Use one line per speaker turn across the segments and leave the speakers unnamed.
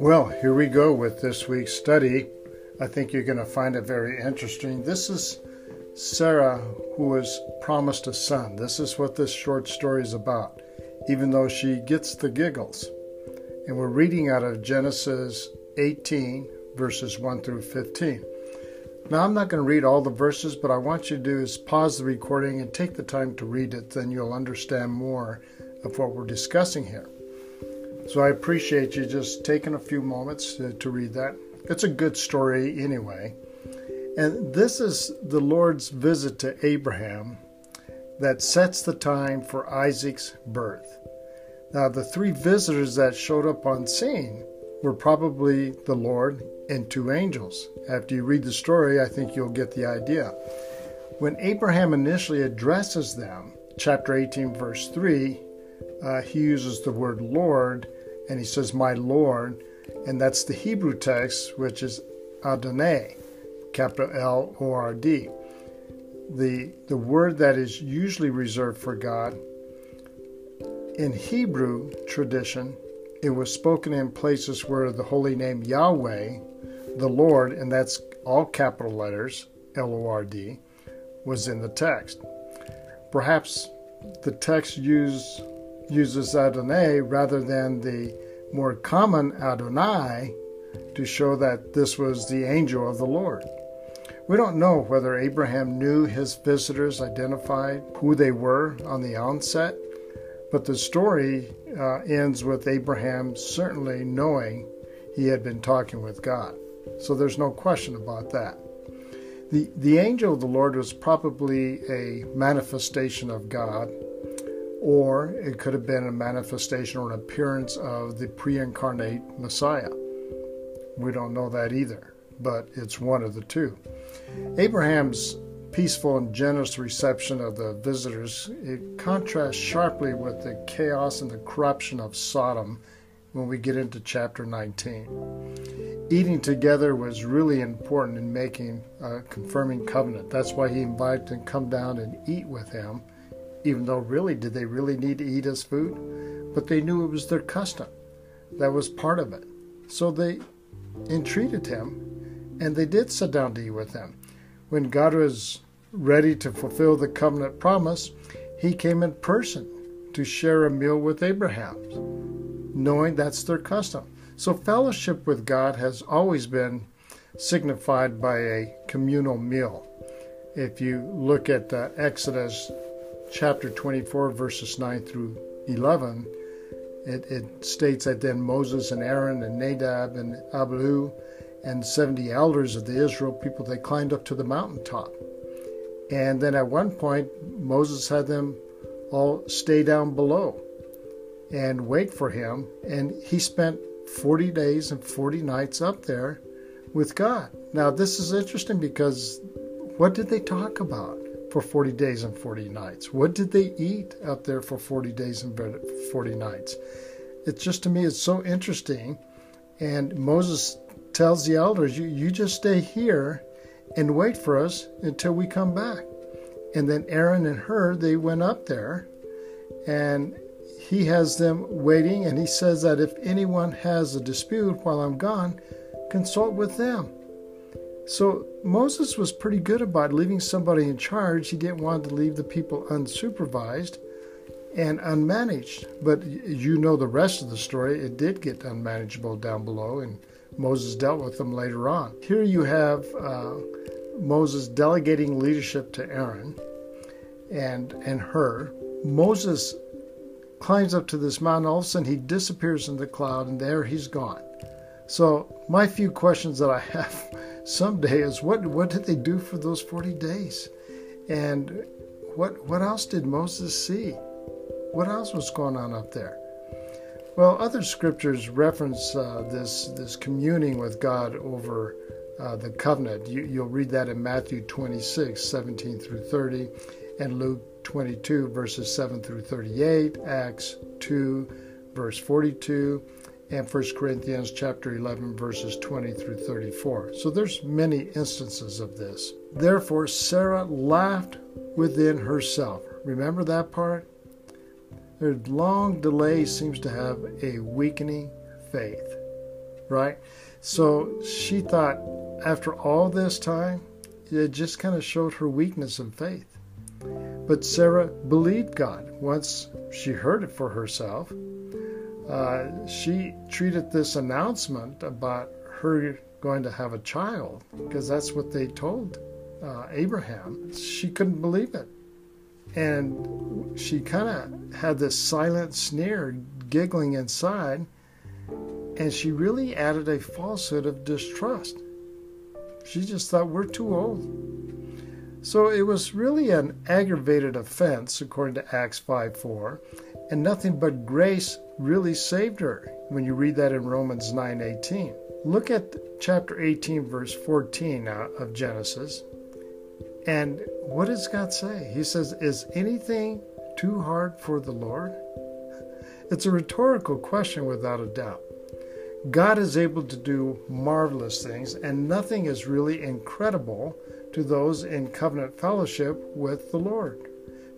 Well, here we go with this week's study. I think you're going to find it very interesting. This is Sarah who was promised a son. This is what this short story is about, even though she gets the giggles. And we're reading out of Genesis 18, verses 1 through 15. Now, I'm not going to read all the verses, but I want you to do is pause the recording and take the time to read it, then you'll understand more of what we're discussing here. So I appreciate you just taking a few moments to, read that. It's a good story anyway. And this is the Lord's visit to Abraham that sets the time for Isaac's birth. Now, the three visitors that showed up on scene were probably the Lord and two angels. After you read the story, I think you'll get the idea. When Abraham initially addresses them, chapter 18, verse 3, uh, he uses the word Lord and he says, My Lord, and that's the Hebrew text, which is Adonai, capital L O R D. The, the word that is usually reserved for God. In Hebrew tradition, it was spoken in places where the holy name Yahweh, the Lord, and that's all capital letters, L O R D, was in the text. Perhaps the text use, uses Adonai rather than the more common Adonai to show that this was the angel of the Lord. We don't know whether Abraham knew his visitors identified who they were on the onset, but the story uh, ends with Abraham certainly knowing he had been talking with God. So there's no question about that. The, the angel of the Lord was probably a manifestation of God or it could have been a manifestation or an appearance of the pre incarnate Messiah. We don't know that either, but it's one of the two. Abraham's peaceful and generous reception of the visitors it contrasts sharply with the chaos and the corruption of Sodom when we get into chapter 19. Eating together was really important in making a confirming covenant. That's why he invited them to come down and eat with him even though really, did they really need to eat his food? But they knew it was their custom. That was part of it. So they entreated him, and they did sit down to eat with him. When God was ready to fulfill the covenant promise, he came in person to share a meal with Abraham, knowing that's their custom. So, fellowship with God has always been signified by a communal meal. If you look at uh, Exodus chapter 24, verses 9 through 11, it, it, states that then Moses and Aaron and Nadab and Abihu and 70 elders of the Israel people, they climbed up to the mountaintop. And then at one point, Moses had them all stay down below and wait for him. And he spent 40 days and 40 nights up there with God. Now, this is interesting because what did they talk about? For 40 days and 40 nights? What did they eat out there for 40 days and 40 nights? It's just to me, it's so interesting. And Moses tells the elders, you, you just stay here and wait for us until we come back. And then Aaron and Hur, they went up there and he has them waiting. And he says that if anyone has a dispute while I'm gone, consult with them. So Moses was pretty good about leaving somebody in charge. He didn't want to leave the people unsupervised and unmanaged. But you know the rest of the story. It did get unmanageable down below, and Moses dealt with them later on. Here you have uh, Moses delegating leadership to Aaron and and Hur. Moses climbs up to this mountain. All of a sudden, he disappears in the cloud, and there he's gone. So my few questions that I have someday is what what did they do for those 40 days? And what what else did Moses see? What else was going on up there? Well, other scriptures reference uh, this this communing with God over uh, the covenant. You, you'll read that in Matthew 26, 17 through 30, and Luke 22, verses 7 through 38, Acts 2, verse 42, and 1 Corinthians chapter 11 verses 20 through 34. So there's many instances of this. Therefore Sarah laughed within herself. Remember that part? Their long delay seems to have a weakening faith, right? So she thought after all this time, it just kind of showed her weakness in faith. But Sarah believed God once she heard it for herself. Uh, she treated this announcement about her going to have a child because that's what they told uh, Abraham. She couldn't believe it. And she kind of had this silent sneer giggling inside, and she really added a falsehood of distrust. She just thought, we're too old. So it was really an aggravated offense, according to Acts 5 4, and nothing but grace really saved her when you read that in Romans 9 18. Look at chapter 18, verse 14 now of Genesis. And what does God say? He says, Is anything too hard for the Lord? It's a rhetorical question without a doubt. God is able to do marvelous things, and nothing is really incredible to those in covenant fellowship with the Lord,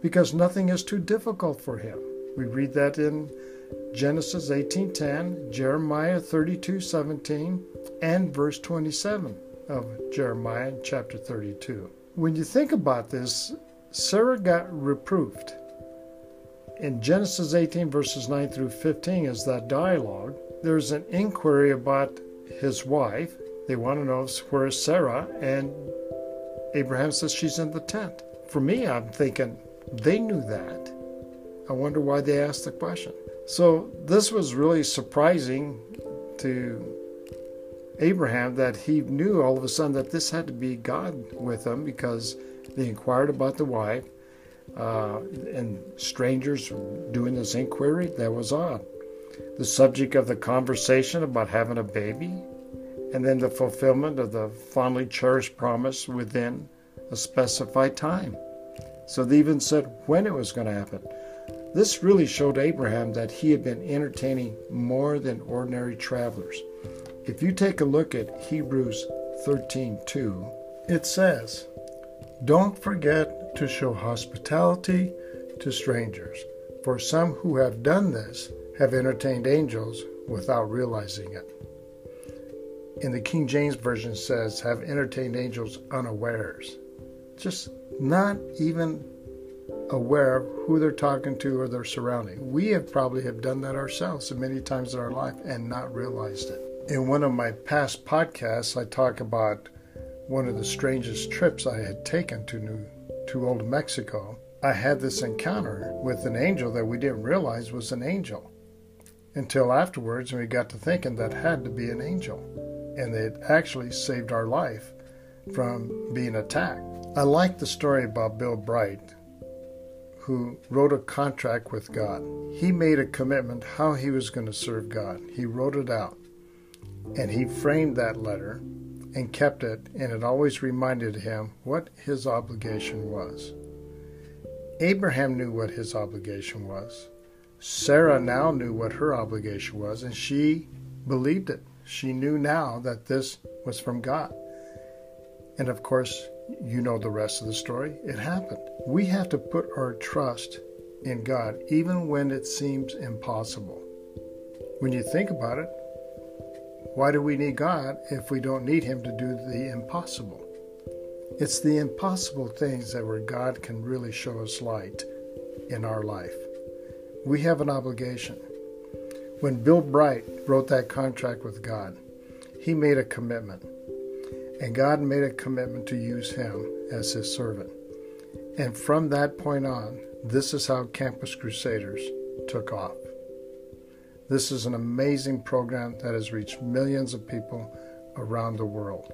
because nothing is too difficult for him. We read that in Genesis 18:10, Jeremiah 32:17, and verse 27 of Jeremiah chapter 32. When you think about this, Sarah got reproved. In Genesis 18 verses 9 through 15 is that dialogue there's an inquiry about his wife. They want to know where is Sarah, and Abraham says she's in the tent. For me, I'm thinking they knew that. I wonder why they asked the question. So this was really surprising to Abraham that he knew all of a sudden that this had to be God with him because they inquired about the wife uh, and strangers doing this inquiry. That was odd the subject of the conversation about having a baby, and then the fulfillment of the fondly cherished promise within a specified time. So they even said when it was going to happen. This really showed Abraham that he had been entertaining more than ordinary travelers. If you take a look at Hebrews 13:2, it says, "Don't forget to show hospitality to strangers, for some who have done this have entertained angels without realizing it. In the King James Version says, have entertained angels unawares. Just not even aware of who they're talking to or their surrounding. We have probably have done that ourselves many times in our life and not realized it. In one of my past podcasts, I talk about one of the strangest trips I had taken to New to Old Mexico. I had this encounter with an angel that we didn't realize was an angel until afterwards and we got to thinking that had to be an angel and it actually saved our life from being attacked. I like the story about Bill Bright who wrote a contract with God. He made a commitment how he was going to serve God. He wrote it out and he framed that letter and kept it and it always reminded him what his obligation was. Abraham knew what his obligation was. Sarah now knew what her obligation was, and she believed it. She knew now that this was from God. And of course, you know the rest of the story. It happened. We have to put our trust in God, even when it seems impossible. When you think about it, why do we need God if we don't need Him to do the impossible? It's the impossible things that where God can really show us light in our life we have an obligation. When Bill Bright wrote that contract with God, he made a commitment. And God made a commitment to use him as his servant. And from that point on, this is how Campus Crusaders took off. This is an amazing program that has reached millions of people around the world.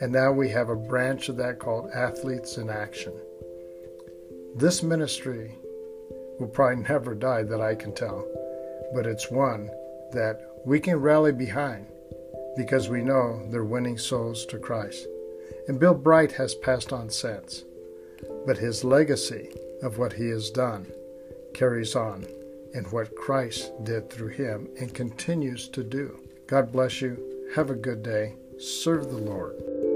And now we have a branch of that called Athletes in Action. This ministry will probably never die that I can tell, but it's one that we can rally behind because we know they're winning souls to Christ. And Bill Bright has passed on since, but his legacy of what he has done carries on in what Christ did through him and continues to do. God bless you. Have a good day. Serve the Lord.